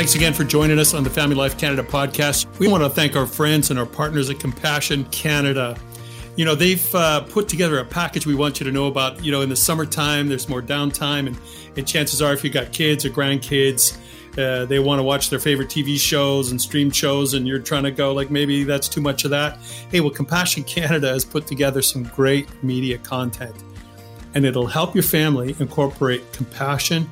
Thanks again for joining us on the Family Life Canada podcast. We want to thank our friends and our partners at Compassion Canada. You know, they've uh, put together a package we want you to know about. You know, in the summertime, there's more downtime, and, and chances are, if you've got kids or grandkids, uh, they want to watch their favorite TV shows and stream shows, and you're trying to go like maybe that's too much of that. Hey, well, Compassion Canada has put together some great media content, and it'll help your family incorporate compassion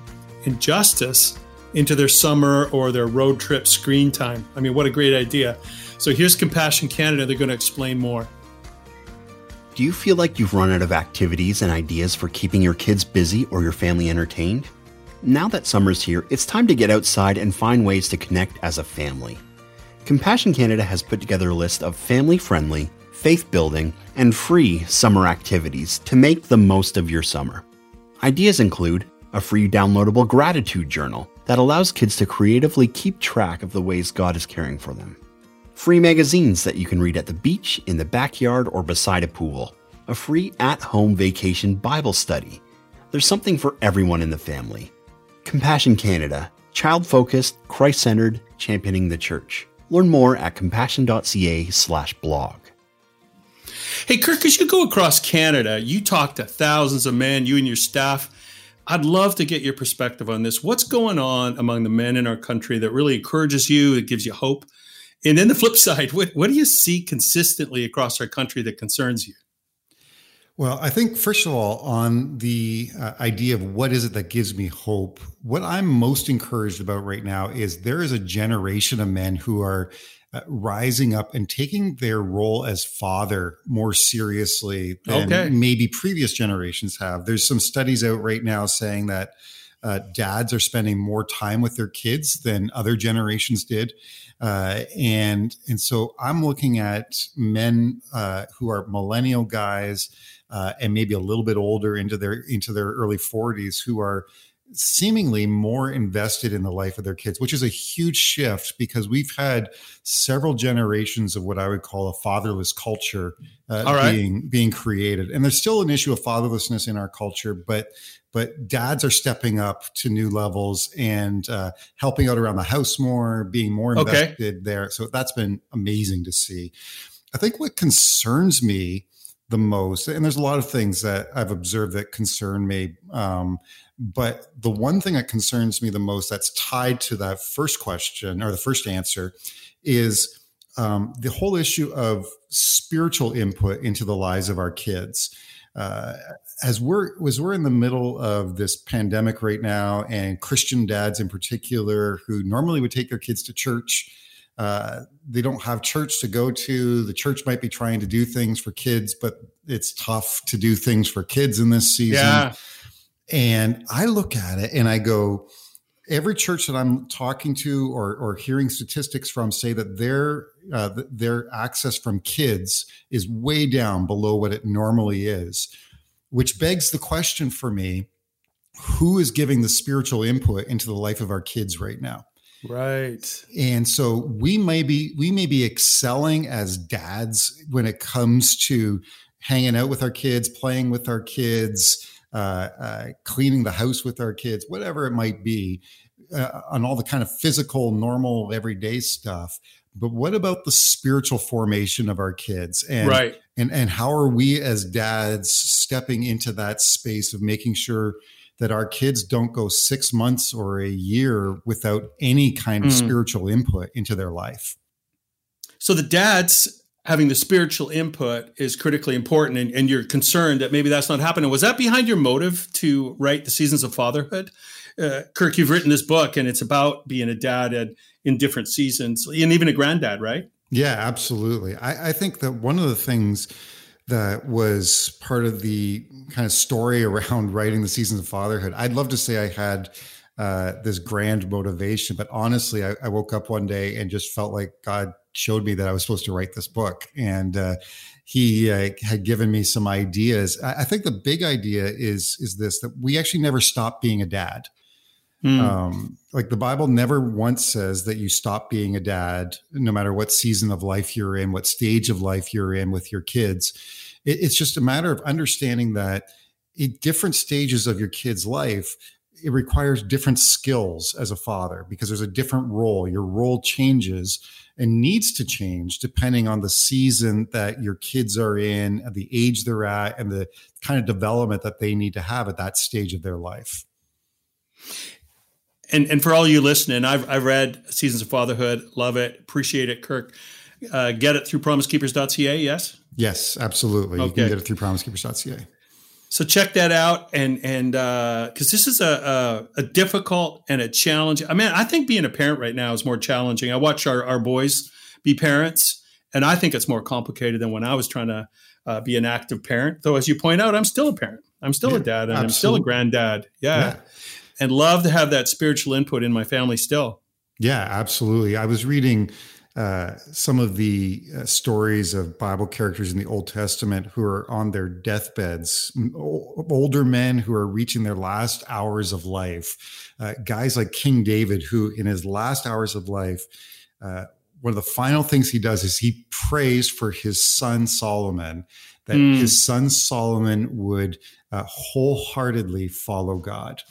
and justice into their summer or their road trip screen time. I mean, what a great idea. So here's Compassion Canada. They're going to explain more. Do you feel like you've run out of activities and ideas for keeping your kids busy or your family entertained? Now that summer's here, it's time to get outside and find ways to connect as a family. Compassion Canada has put together a list of family friendly, faith building, and free summer activities to make the most of your summer. Ideas include a free downloadable gratitude journal that allows kids to creatively keep track of the ways God is caring for them. Free magazines that you can read at the beach, in the backyard, or beside a pool. A free at home vacation Bible study. There's something for everyone in the family. Compassion Canada, child focused, Christ centered, championing the church. Learn more at compassion.ca/slash blog. Hey, Kirk, as you go across Canada, you talk to thousands of men, you and your staff. I'd love to get your perspective on this. What's going on among the men in our country that really encourages you, that gives you hope? And then the flip side, what, what do you see consistently across our country that concerns you? Well, I think, first of all, on the uh, idea of what is it that gives me hope, what I'm most encouraged about right now is there is a generation of men who are uh, rising up and taking their role as father more seriously than okay. maybe previous generations have. There's some studies out right now saying that uh, dads are spending more time with their kids than other generations did. Uh, and and so I'm looking at men uh, who are millennial guys uh, and maybe a little bit older into their into their early 40s who are seemingly more invested in the life of their kids, which is a huge shift because we've had several generations of what I would call a fatherless culture uh, right. being being created, and there's still an issue of fatherlessness in our culture, but but dads are stepping up to new levels and uh, helping out around the house more, being more invested okay. there. So that's been amazing to see. I think what concerns me the most, and there's a lot of things that I've observed that concern me. Um, but the one thing that concerns me the most that's tied to that first question or the first answer is um, the whole issue of spiritual input into the lives of our kids. Uh, as we're as we're in the middle of this pandemic right now, and Christian dads in particular, who normally would take their kids to church, uh, they don't have church to go to. The church might be trying to do things for kids, but it's tough to do things for kids in this season. Yeah. And I look at it and I go, every church that I'm talking to or, or hearing statistics from say that their uh, their access from kids is way down below what it normally is, which begs the question for me: Who is giving the spiritual input into the life of our kids right now? Right. And so we may be we may be excelling as dads when it comes to hanging out with our kids, playing with our kids uh, uh, cleaning the house with our kids, whatever it might be, uh, on all the kind of physical, normal, everyday stuff. But what about the spiritual formation of our kids? And, right. And and how are we as dads stepping into that space of making sure that our kids don't go six months or a year without any kind of mm. spiritual input into their life? So the dads having the spiritual input is critically important and, and, you're concerned that maybe that's not happening was that behind your motive to write the seasons of fatherhood uh, kirk you've written this book and it's about being a dad at, in different seasons and even a granddad right yeah absolutely I, I think that one of the things that was part of the kind of story around writing the seasons of fatherhood i'd love to say i had uh, this grand motivation. But honestly, I, I, woke up one day and just felt like God showed me that I was supposed to write this book. And uh, he uh, had given me some ideas. I, I, think the big idea is is this that we actually never stop being a dad. Mm. Um, like the Bible never once says that you stop being a dad, no matter what season of life you're in, what stage of life you're in with your kids. It, it's just a matter of understanding that in different stages of your kid's life, it requires different skills as a father because there's a different role. Your role changes and needs to change depending on the season that your kids are in, the age they're at, and the kind of development that they need to have at that stage of their life. And and for all you listening, I've I've read Seasons of Fatherhood, love it, appreciate it, Kirk. Uh, get it through promisekeepers.ca, yes? Yes, absolutely. Okay. You can get it through promisekeepers.ca. So check that out, and and because uh, this is a, a, a difficult and a challenge. I mean, I think being a parent right now is more challenging. I watch our our boys be parents, and I think it's more complicated than when I was trying to uh, be an active parent. Though, as you point out, I'm still a parent. I'm still yeah, a dad, and absolutely. I'm still a granddad. Yeah. yeah, and love to have that spiritual input in my family still. Yeah, absolutely. I was reading uh, some of the uh, stories of Bible characters in the Old Testament who are on their deathbeds, older men who are reaching their last hours of life. Uh, guys like King David, who in his last hours of life, uh, one of the final things he does is he prays for his son Solomon, that mm. his son Solomon would uh, wholeheartedly follow God.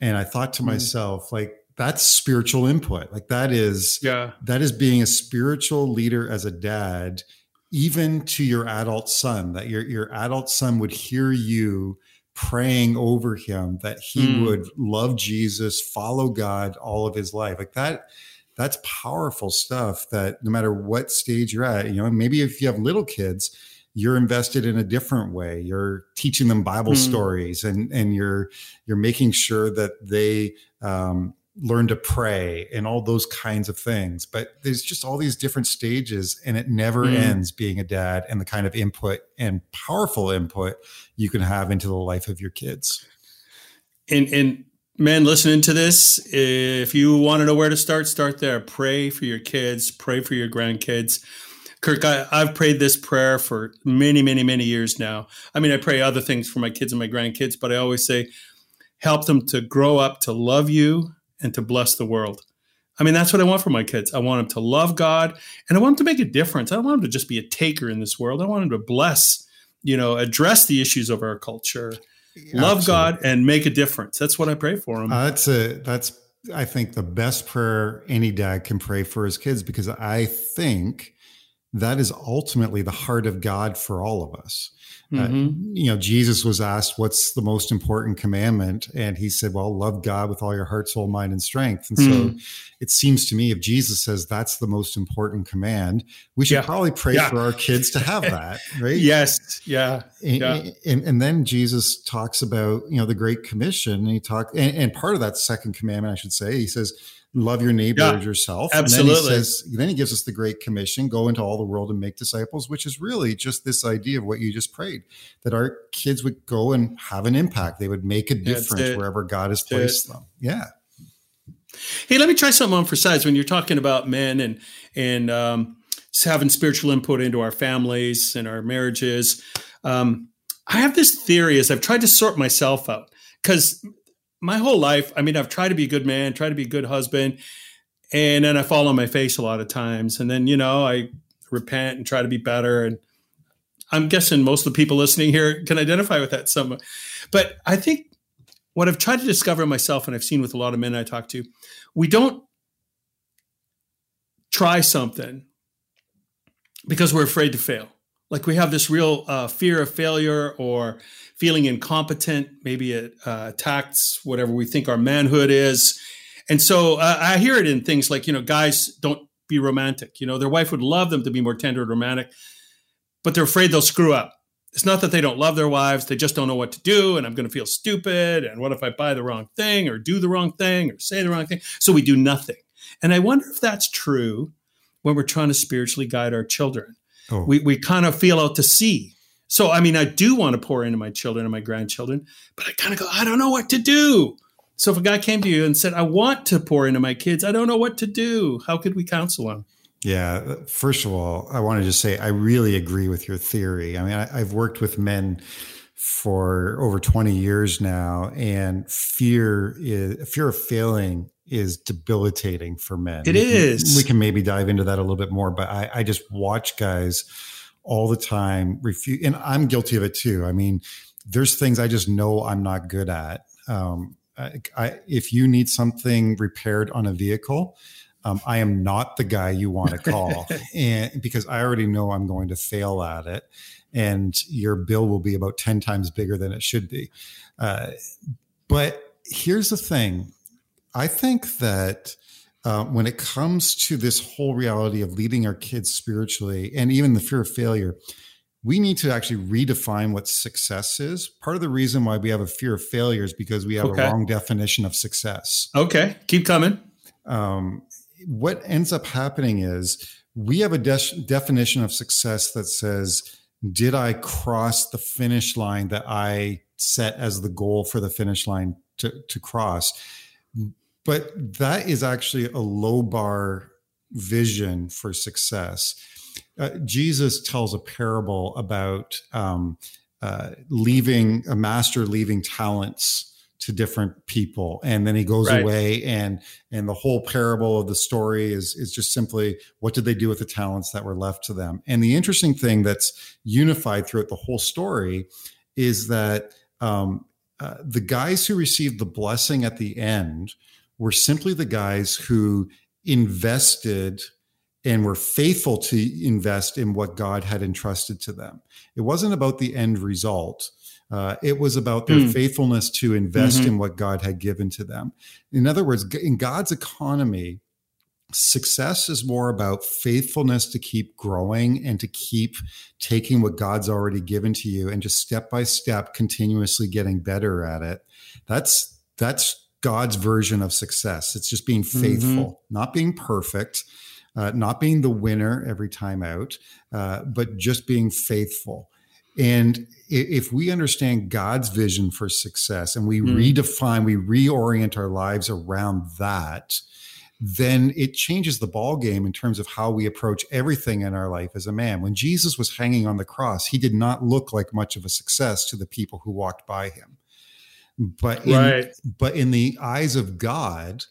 And I thought to mm. myself, like, that's spiritual input like that is yeah that is being a spiritual leader as a dad even to your adult son that your your adult son would hear you praying over him that he mm. would love Jesus follow God all of his life like that that's powerful stuff that no matter what stage you're at you know maybe if you have little kids you're invested in a different way you're teaching them bible mm. stories and and you're you're making sure that they um, learn to pray and all those kinds of things. But there's just all these different stages, and it never mm. ends being a dad and the kind of input and powerful input you can have into the life of your kids. And and men listening to this, if you want to know where to start, start there. Pray for your kids, pray for your grandkids. Kirk, I, have prayed this prayer for many, many, many years now. I mean, I pray other things for my kids and my grandkids, but I always say, help them to grow up to love you and to bless the world. I mean, that's what I want for my kids. I want them to love God and I want them to make a difference. I don't want them to just be a taker in this world. I want them to bless, you know, address the issues of our culture, yeah, love absolutely. God and make a difference. That's what I pray for them. Uh, that's a, that's, I think the best prayer any dad can pray for his kids because I think that is ultimately the heart of God for all of us. Uh, mm-hmm. Uh, you know, Jesus was asked, What's the most important commandment? And he said, Well, love God with all your heart, soul, mind, and strength. And mm-hmm. so it seems to me if Jesus says that's the most important command, we should yeah. probably pray yeah. for our kids to have that, right? yes. Yeah. And, yeah. And, and, then Jesus talks about, you know, the Great Commission. And he talked, and, and part of that second commandment, I should say, he says, love your neighbor yeah, as yourself. Absolutely. And then he says, then he gives us the great commission, go into all the world and make disciples, which is really just this idea of what you just prayed, that our kids would go and have an impact. They would make a difference wherever God has placed them. Yeah. Hey, let me try something on for size. When you're talking about men and and um, having spiritual input into our families and our marriages, um, I have this theory as I've tried to sort myself out because my whole life, I mean, I've tried to be a good man, try to be a good husband, and then I fall on my face a lot of times. And then, you know, I repent and try to be better. And I'm guessing most of the people listening here can identify with that somewhat. But I think what I've tried to discover myself, and I've seen with a lot of men I talk to, we don't try something because we're afraid to fail. Like we have this real uh, fear of failure or feeling incompetent. Maybe it uh, attacks whatever we think our manhood is. And so uh, I hear it in things like, you know, guys don't be romantic. You know, their wife would love them to be more tender and romantic, but they're afraid they'll screw up. It's not that they don't love their wives, they just don't know what to do. And I'm going to feel stupid. And what if I buy the wrong thing or do the wrong thing or say the wrong thing? So we do nothing. And I wonder if that's true when we're trying to spiritually guide our children. Oh. We, we kind of feel out to sea so, I mean, I do want to pour into my children and my grandchildren, but I kind of go, I don't know what to do. So, if a guy came to you and said, I want to pour into my kids, I don't know what to do, how could we counsel him? Yeah. First of all, I want to just say I really agree with your theory. I mean, I, have worked with men for over 20 years now, and fear is fear of failing is debilitating for men. It is. We can maybe dive into that a little bit more, but I, I just watch guys all the time refuse and i'm guilty of it too i mean there's things i just know i'm not good at um, I, I, if you need something repaired on a vehicle, um, I am not the guy you want to call, and because I already know I'm going to fail at it, and your bill will be about ten times bigger than it should be. Uh, but here's the thing: I think that uh, when it comes to this whole reality of leading our kids spiritually, and even the fear of failure, we need to actually redefine what success is. Part of the reason why we have a fear of failure is because we have okay. a wrong definition of success. Okay, keep coming. Um, what ends up happening is we have a de- definition of success that says, Did I cross the finish line that I set as the goal for the finish line to, to cross? But that is actually a low bar vision for success uh, Jesus tells a parable about um, uh, leaving a master leaving talents to different people and then he goes right. away and and the whole parable of the story is is just simply what did they do with the talents that were left to them and the interesting thing that's unified throughout the whole story is that um, uh, the guys who received the blessing at the end were simply the guys who invested and were faithful to invest in what God had entrusted to them. It wasn't about the end result. Uh, it was about their mm. faithfulness to invest mm-hmm. in what God had given to them. In other words, in God's economy, success is more about faithfulness to keep growing and to keep taking what God's already given to you and just step by step continuously getting better at it. That's that's God's version of success. It's just being mm-hmm. faithful, mm-hmm. not being perfect, uh, not being the winner every time out, uh, but just being faithful. And if we understand God's vision for success and we mm. redefine, we reorient our lives around that, then it changes the ball game in terms of how we approach everything in our life as a man. When Jesus was hanging on the cross, he did not look like much of a success to the people who walked by him. But in, right. but in the eyes of God,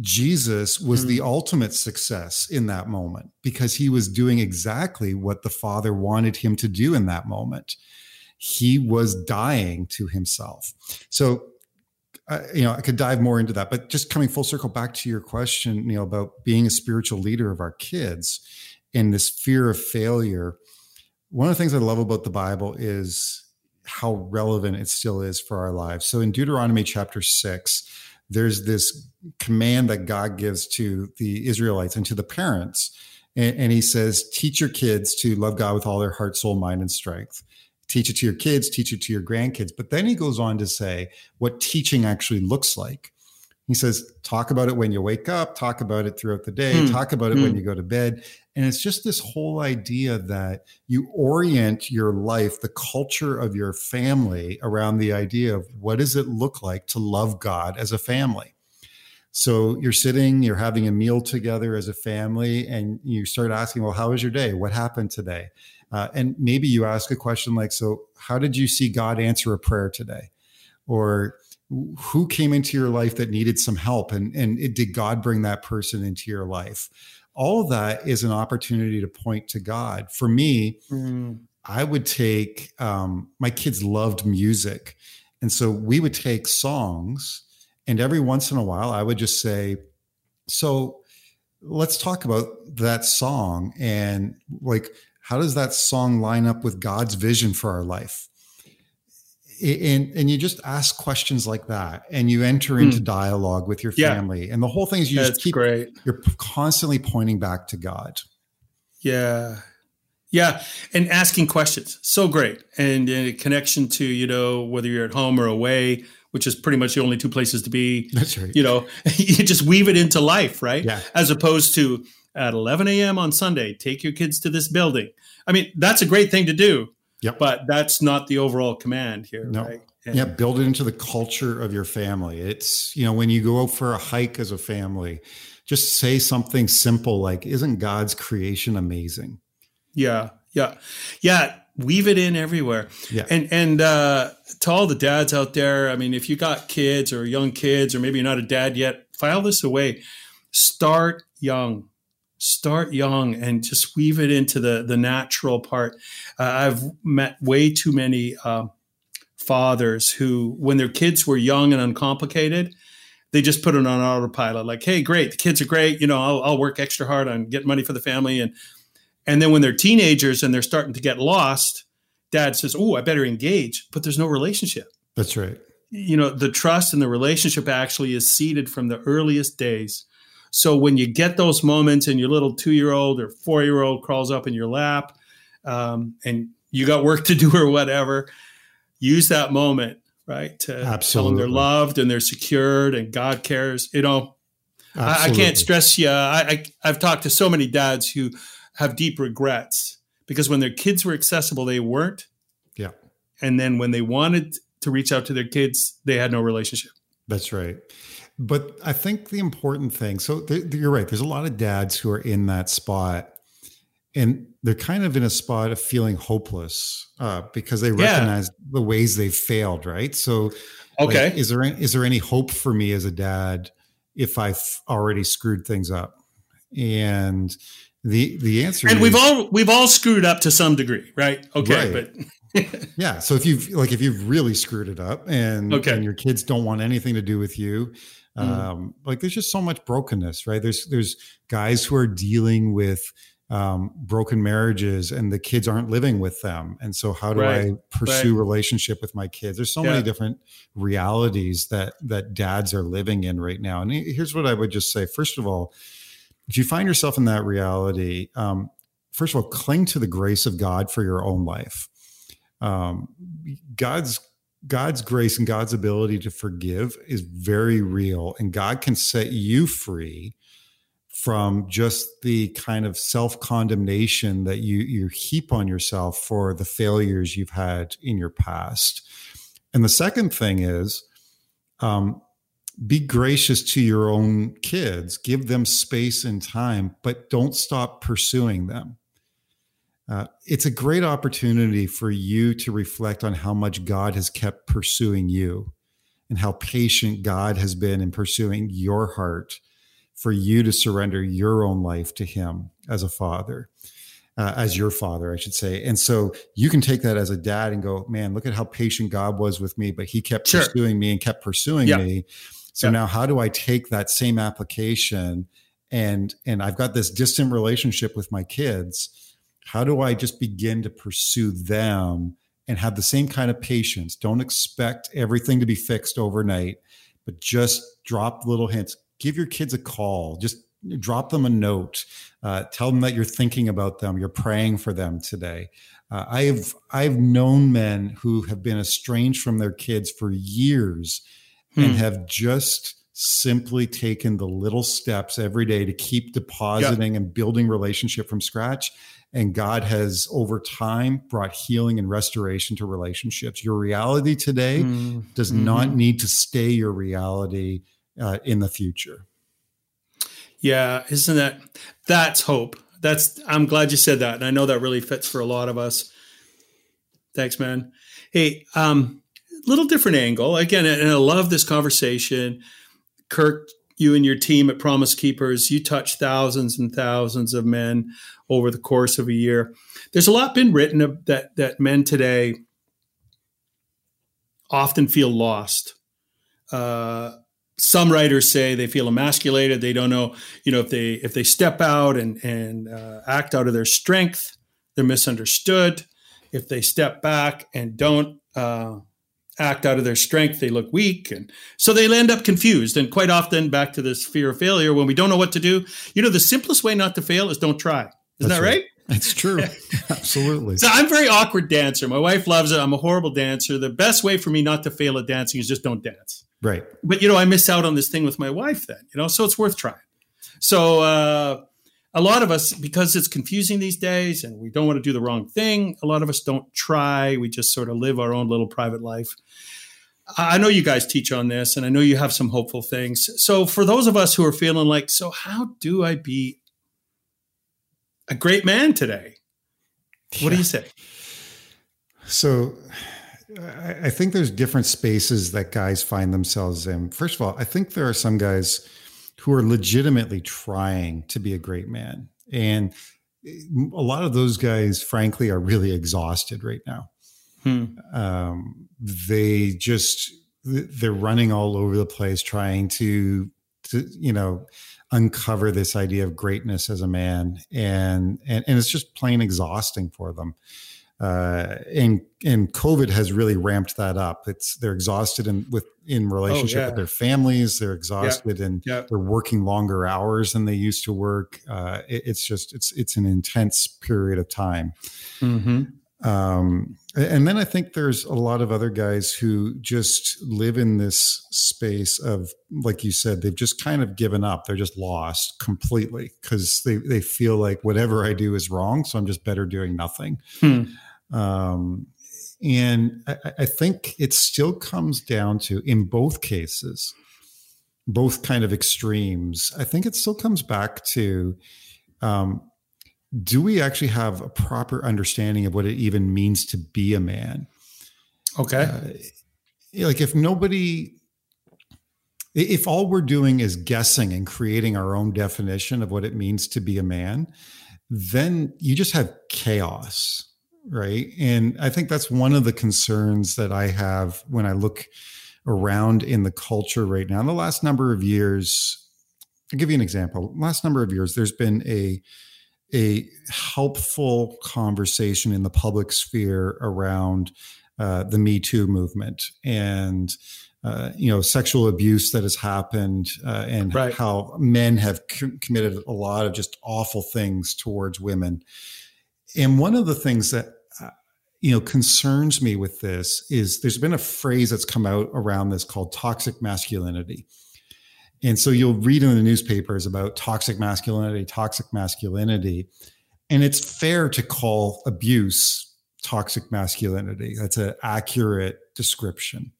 Jesus was mm. the ultimate success in that moment because he was doing exactly what the Father wanted him to do in that moment. He was dying to himself. So, uh, you know, I could dive more into that, but just coming full circle back to your question, Neil, about being a spiritual leader of our kids and this fear of failure. One of the things I love about the Bible is how relevant it still is for our lives. So in Deuteronomy chapter six, there's this command that God gives to the Israelites and to the parents. And, and, he says, teach your kids to love God with all their heart, soul, mind, and strength. Teach it to your kids, teach it to your grandkids. But then he goes on to say what teaching actually looks like. He says, talk about it when you wake up, talk about it throughout the day, mm. talk about it mm. when hmm. you go to bed. And it's just this whole idea that you orient your life, the culture of your family around the idea of what does it look like to love God as a family? So you're sitting, you're having a meal together as a family, and you start asking, well, how was your day? What happened today? Uh, and maybe you ask a question like, so how did you see God answer a prayer today? Or who came into your life that needed some help? And and it, did god bring that person into your life? All of that is an opportunity to point to god. For me mm. i would take um, my kids loved music. And so we would take songs and every once in a while i would just say so let's talk about that song and like how does that song line up with god's vision for our life and and you just ask questions like that and you enter into mm. dialogue with your family yeah. and the whole thing is you That's just keep great you're constantly pointing back to god yeah yeah and asking questions so great and, and a connection to you know whether you're at home or away which is pretty much the only two places to be that's right you know you just weave it into life right yeah. as opposed to at 11 a.m on sunday take your kids to this building i mean that's a great thing to do Yep. But that's not the overall command here, no. right? And yeah, build it into the culture of your family. It's, you know, when you go for a hike as a family, just say something simple like, Isn't God's creation amazing? Yeah, yeah. Yeah. Weave it in everywhere. Yeah. And and uh to all the dads out there, I mean, if you got kids or young kids, or maybe you're not a dad yet, file this away. Start young start young and just weave it into the the natural part. Uh, I've met way too many uh, fathers who, when their kids were young and uncomplicated, they just put it on autopilot. Like, hey, great, the kids are great. You know, I'll, I'll work extra hard on getting money for the family, and and then when they're teenagers and they're starting to get lost, dad says, "Oh, I better engage," but there's no relationship. That's right. You know, the trust and the relationship actually is seeded from the earliest days. So when you get those moments and your little two year old or four year old crawls up in your lap um, and you got work to do or whatever, use that moment, right? To Absolutely. tell them they're loved and they're secured and God cares. You know, I, I, can't stress you. I, I, I've talked to so many dads who have deep regrets because when their kids were accessible, they weren't. Yeah. And then when they wanted to reach out to their kids, they had no relationship. That's right. But I think the important thing, so th- you're right, there's a lot of dads who are in that spot and they're kind of in a spot of feeling hopeless uh, because they recognize yeah. the ways they've failed, right? So, okay, like, is there is there any hope for me as a dad if I've already screwed things up? And the the answer and is, we've all we've all screwed up to some degree, right? Okay, right. but yeah. So if you've like if you've really screwed it up and okay. and your kids don't want anything to do with you, mm. um, like there's just so much brokenness, right? There's there's guys who are dealing with um, broken marriages and the kids aren't living with them, and so how do right. I pursue right. relationship with my kids? There's so yeah. many different realities that that dads are living in right now. And here's what I would just say: first of all, if you find yourself in that reality, um, first of all, cling to the grace of God for your own life um, God's God's grace and God's ability to forgive is very real, and God can set you free from just the kind of self condemnation that you you heap on yourself for the failures you've had in your past. And the second thing is, um, be gracious to your own kids, give them space and time, but don't stop pursuing them. Uh, it's a great opportunity for you to reflect on how much God has kept pursuing you and how patient God has been in pursuing your heart for you to surrender your own life to Him as a father, uh, as your father, I should say. And so you can take that as a dad and go, man, look at how patient God was with me, but He kept sure. pursuing me and kept pursuing me. So now, how do I take that same application and and I've got this distant relationship with my kids? How do I just begin to pursue them and have the same kind of patience? Don't expect everything to be fixed overnight, but just drop little hints. Give your kids a call. Just drop them a note. Uh, tell them that you're thinking about them. You're praying for them today. Uh, I've I've known men who have been estranged from their kids for years hmm. and have just simply taken the little steps every day to keep depositing and building relationship from scratch and God has over time brought healing and restoration to relationships. Your reality today mm-hmm. does not need to stay your reality uh, in the future. Yeah, isn't that that's hope? That's I'm glad you said that, and I know that really fits for a lot of us. Thanks, man. Hey, um, little different angle again, and I love this conversation. Kirk you and your team at Promise Keepers, you touch thousands and thousands of men over the course of a year. There's a lot been written of that that men today often feel lost. Uh, some writers say they feel emasculated. They don't know, you know, if they if they step out and and uh, act out of their strength, they're misunderstood. If they step back and don't uh, act out of their strength, they look weak. And so they end up confused. And quite often, back to this fear of failure, when we don't know what to do, you know, the simplest way not to fail is don't try. Isn't That's that right? It's true. Absolutely. So I'm a very awkward dancer. My wife loves it. I'm a horrible dancer. The best way for me not to fail at dancing is just don't dance. Right. But, you know, I miss out on this thing with my wife then, you know, so it's worth trying. So, uh, a lot of us, because it's confusing these days and we don't want to do the wrong thing, a lot of us don't try. We just sort of live our own little private life. I know you guys teach on this and I know you have some hopeful things. So, for those of us who are feeling like, so how do I be a great man today? What yeah. do you say? So, I think there's different spaces that guys find themselves in. First of all, I think there are some guys who are legitimately trying to be a great man. And a lot of those guys, frankly, are really exhausted right now. Hmm. Um, they just they're running all over the place trying to, to you know uncover this idea of greatness as a man and and, and it's just plain exhausting for them uh, and and covid has really ramped that up it's they're exhausted in with in relationship oh, yeah. with their families they're exhausted and they're working longer hours than they used to work uh, it, it's just it's it's an intense period of time mm-hmm. Um, and then I think there's a lot of other guys who just live in this space of, like you said, they've just kind of given up. They're just lost completely because they, they feel like whatever I do is wrong. So I'm just better doing nothing. Hmm. Um, and I, I think it still comes down to, in both cases, both kind of extremes, I think it still comes back to um, do we actually have a proper understanding of what it even means to be a man? Okay. Uh, like if nobody, if all we're doing is guessing and creating our own definition of what it means to be a man, then you just have chaos. Right. And I think that's one of the concerns that I have when I look around in the culture right now. In the last number of years, I'll give you an example. Last number of years, there's been a a helpful conversation in the public sphere around uh, the Me Too movement and uh, you know sexual abuse that has happened uh, and right. how men have committed a lot of just awful things towards women. And one of the things that you know concerns me with this is there's been a phrase that's come out around this called toxic masculinity and so you'll read in the newspapers about toxic masculinity, toxic masculinity. And it's fair to call abuse toxic masculinity. That's an accurate description.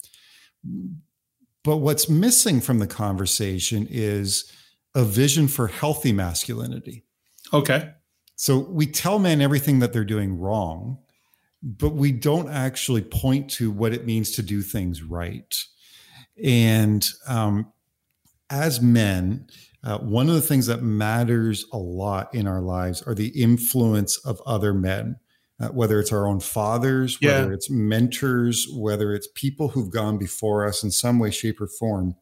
But what's missing from the conversation is a vision for healthy masculinity. Okay. So we tell men everything that they're doing wrong, but we don't actually point to what it means to do things right. And um, as men, uh, one of the things that matters a lot in our lives are the influence of other men, uh, whether it's our own fathers, yeah. whether it's mentors, whether it's people who've gone before us in some way, shape, or form.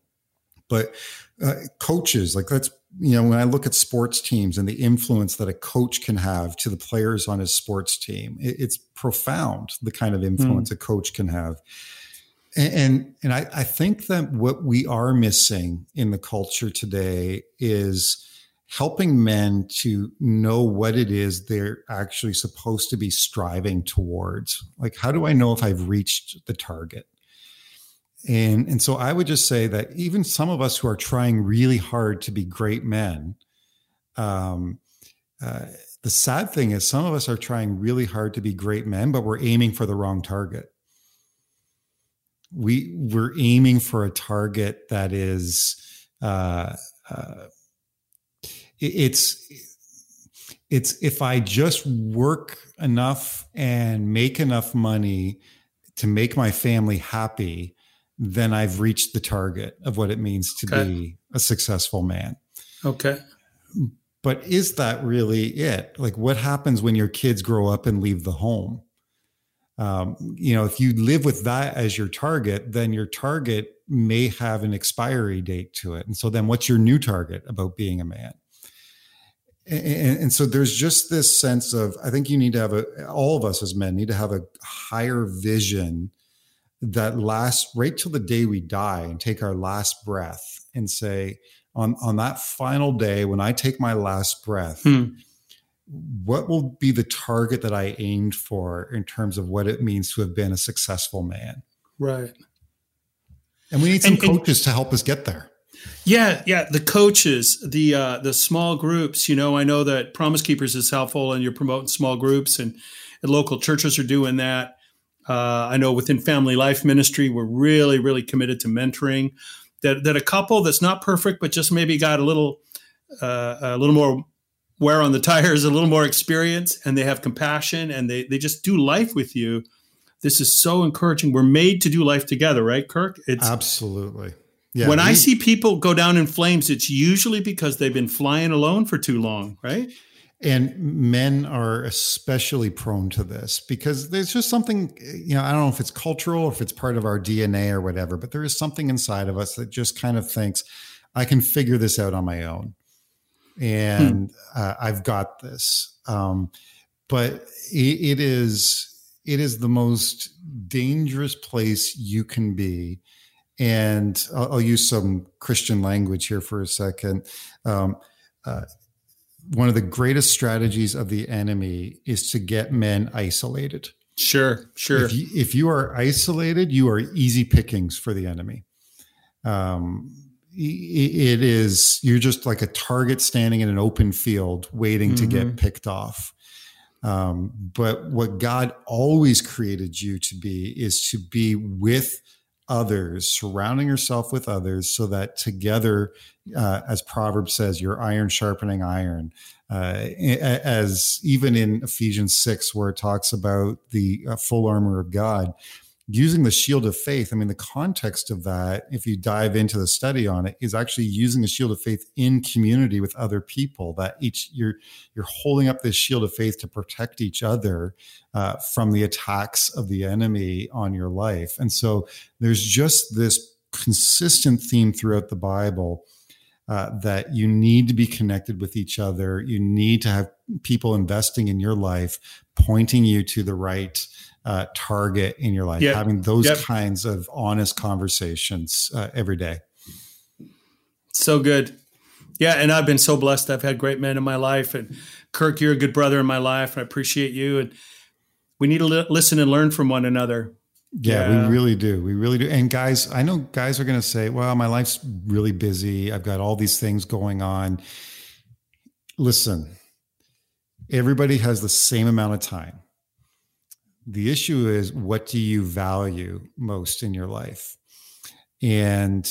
But uh, coaches, like that's, you know, when I look at sports teams and the influence that a coach can have to the players on his sports team, it, it's profound the kind of influence mm. a coach can have. And and I, I think that what we are missing in the culture today is helping men to know what it is they're actually supposed to be striving towards. Like how do i know if i've reached the target and and so i would just say that even some of us who are trying really hard to be great men um, uh, the sad thing is some of us are trying really hard to be great men but we're aiming for the wrong target. We we're aiming for a target that is uh, uh, it's it's if I just work enough and make enough money to make my family happy, then I've reached the target of what it means to okay. be a successful man. Okay. But is that really it? Like, what happens when your kids grow up and leave the home? um, you know if you live with that as your target then your target may have an expiry date to it and so then what's your new target about being a man and, and, so there's just this sense of i think you need to have a all of us as men need to have a higher vision that lasts right till the day we die and take our last breath and say on on that final day when i take my last breath hmm what will be the target that I aimed for in terms of what it means to have been a successful man? Right. And we need some and, coaches and, to help us get there. Yeah, yeah, the coaches, the uh, the small groups. You know, I know that Promise Keepers is helpful, and you're promoting small groups, and, and local churches are doing that. Uh, I know within Family Life Ministry, we're really, really committed to mentoring. That that a couple that's not perfect, but just maybe got a little uh, a little more wear on the tires, a little more experience, and they have compassion and they, they just do life with you. This is so encouraging. We're made to do life together, right, Kirk? It's absolutely. Yeah, when we, I see people go down in flames, it's usually because they've been flying alone for too long, right? And men are especially prone to this because there's just something you know i don't know if it's cultural or if it's part of our dna or whatever but there is something inside of us that just kind of thinks i can figure this out on my own. And hmm. uh, i've got this. Um, but it, it is it is the most dangerous place you can be. And I'll, I'll use some christian language here for a second. Um, uh, one of the greatest strategies of the enemy is to get men isolated. Sure, sure. If you, if you are isolated, you are easy pickings for the enemy. Um, it is you're just like a target standing in an open field waiting mm-hmm. to get mm-hmm. picked off. Um, but what God always created you to be is to be with others, surrounding yourself with others so that together, uh, as Proverbs says, your iron sharpening iron. Uh, as even in Ephesians 6, where it talks about the uh, full armor of God, using the shield of faith i mean the context of that if you dive into the study on it is actually using the shield of faith in community with other people that each you're you're holding up this shield of faith to protect each other uh, from the attacks of the enemy on your life. And so there's just this consistent theme throughout the bible uh, that you need to be connected with each other. You need to have people investing in your life pointing you to the right uh, target in your life, yep. having those yep. kinds of honest conversations uh, every day. So good. Yeah. And I've been so blessed. I've had great men in my life. And Kirk, you're a good brother in my life. And I appreciate you. And we need to li- listen and learn from one another. Yeah, yeah, we really do. We really do. And guys, I know guys are going to say, well, my life's really busy. I've got all these things going on. Listen, everybody has the same amount of time the issue is what do you value most in your life? And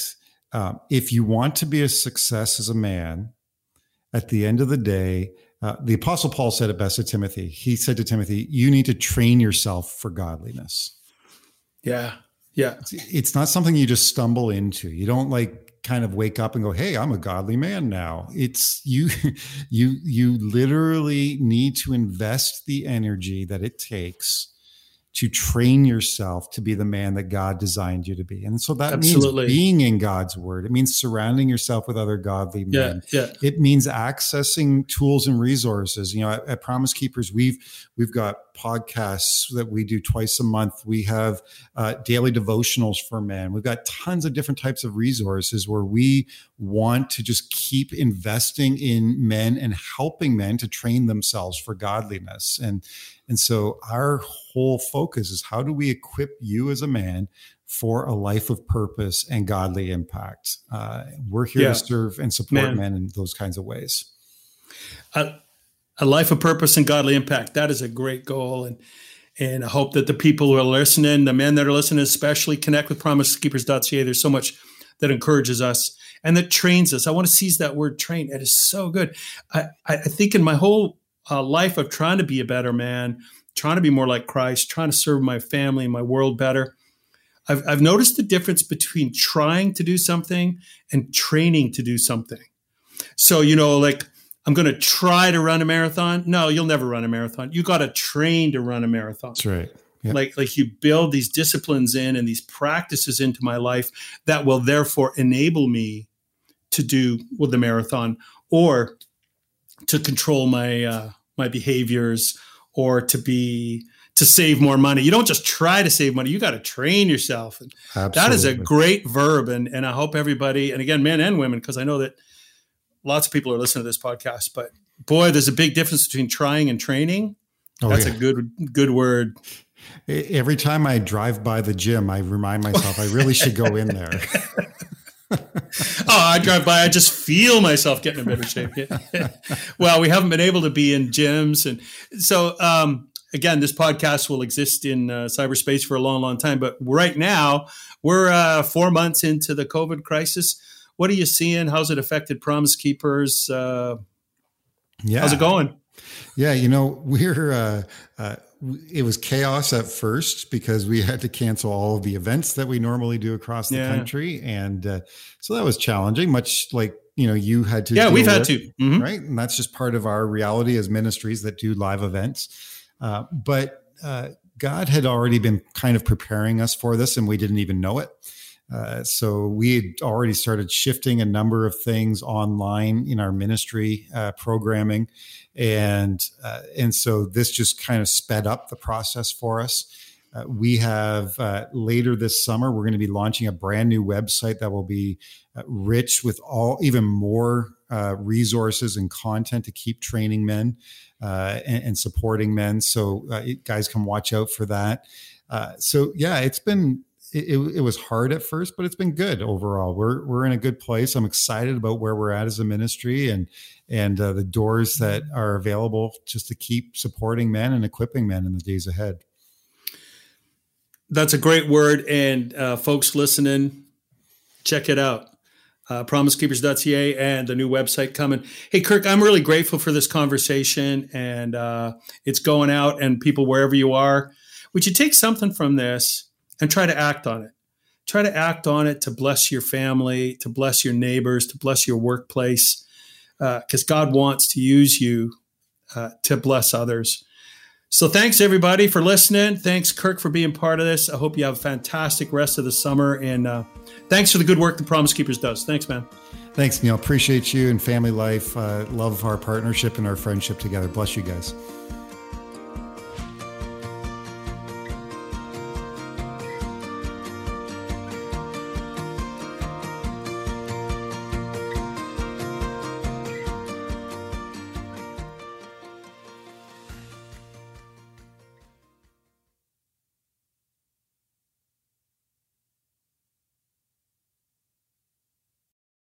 um, if you want to be a success as a man, at the end of the day, uh, the Apostle Paul said it best to Timothy. He said to Timothy, You need to train yourself for godliness. Yeah. Yeah. It's, it's not something you just stumble into. You don't like kind of wake up and go hey i'm a godly man now it's you you you literally need to invest the energy that it takes to train yourself to be the man that God designed you to be. And so that Absolutely. means being in God's word. It means surrounding yourself with other godly men. Yeah, yeah. It means accessing tools and resources. You know, at, at Promise Keepers, we've we've got podcasts that we do twice a month. We have uh, daily devotionals for men. We've got tons of different types of resources where we want to just keep investing in men and helping men to train themselves for godliness. And and so our whole focus is how do we equip you as a man for a life of purpose and godly impact? Uh, we're here yeah. to serve and support man. men in those kinds of ways. Uh, a life of purpose and godly impact. That is a great goal. And and I hope that the people who are listening, the men that are listening, especially connect with promisekeepers.ca. There's so much that encourages us and that trains us. I want to seize that word train. It is so good. I, I think in my whole uh, life of trying to be a better man, trying to be more like Christ, trying to serve my family and my world better. I've, I've noticed the difference between trying to do something and training to do something. So, you know, like I'm going to try to run a marathon. No, you'll never run a marathon. You got to train to run a marathon. That's right. Yep. Like, like you build these disciplines in and these practices into my life that will therefore enable me to do with the marathon or to control my uh, my behaviors or to be to save more money. You don't just try to save money; you got to train yourself. And Absolutely. that is a great verb, and and I hope everybody, and again, men and women, because I know that lots of people are listening to this podcast. But boy, there's a big difference between trying and training. Oh, That's yeah. a good good word. Every time I drive by the gym, I remind myself I really should go in there. oh, I drive by, I just feel myself getting in better shape. well, we haven't been able to be in gyms. And so, um, again, this podcast will exist in uh, cyberspace for a long, long time. But right now, we're uh, four months into the COVID crisis. What are you seeing? How's it affected Promise Keepers? Uh, yeah. How's it going? Yeah, you know, we're uh, uh, it was chaos at first because we had to cancel all of the events that we normally do across the yeah. country, and uh, so that was challenging. Much like you know you had to. Yeah, we've had with, to. Mm-hmm. Right, and that's just part of our reality as ministries that do live events. Uh, but uh, God had already been kind of preparing us for this, and we didn't even know it. Uh, so we had already started shifting a number of things online in our ministry uh, programming, and uh, and so this just kind of sped up the process for us. Uh, we have uh, later this summer we're going to be launching a brand new website that will be rich with all even more resources and content to keep training men and, and, supporting men. So guys can watch out for that. so yeah, it's been it, it, was hard at first, but it's been good overall. We're we're in a good place. I'm excited about where we're at as a ministry and and uh, the doors that mm-hmm. are available just to keep supporting men and equipping men in the days ahead. That's a great word, and uh, folks listening, check it out. Uh, promisekeepers.ca and the new website coming. Hey, Kirk, I'm really grateful for this conversation and uh, it's going out and people wherever you are. Would you take something from this and try to act on it. Try to act on it to bless your family, to bless your neighbors, to bless your workplace, because uh, God wants to use you uh, to bless others. So thanks everybody for listening. Thanks Kirk for being part of this. I hope you have a fantastic rest of the summer, and uh, thanks for the good work the Promise Keepers does. Thanks, man. Thanks, Neil. Appreciate you and family life. Uh, love our partnership and our friendship together. Bless you guys.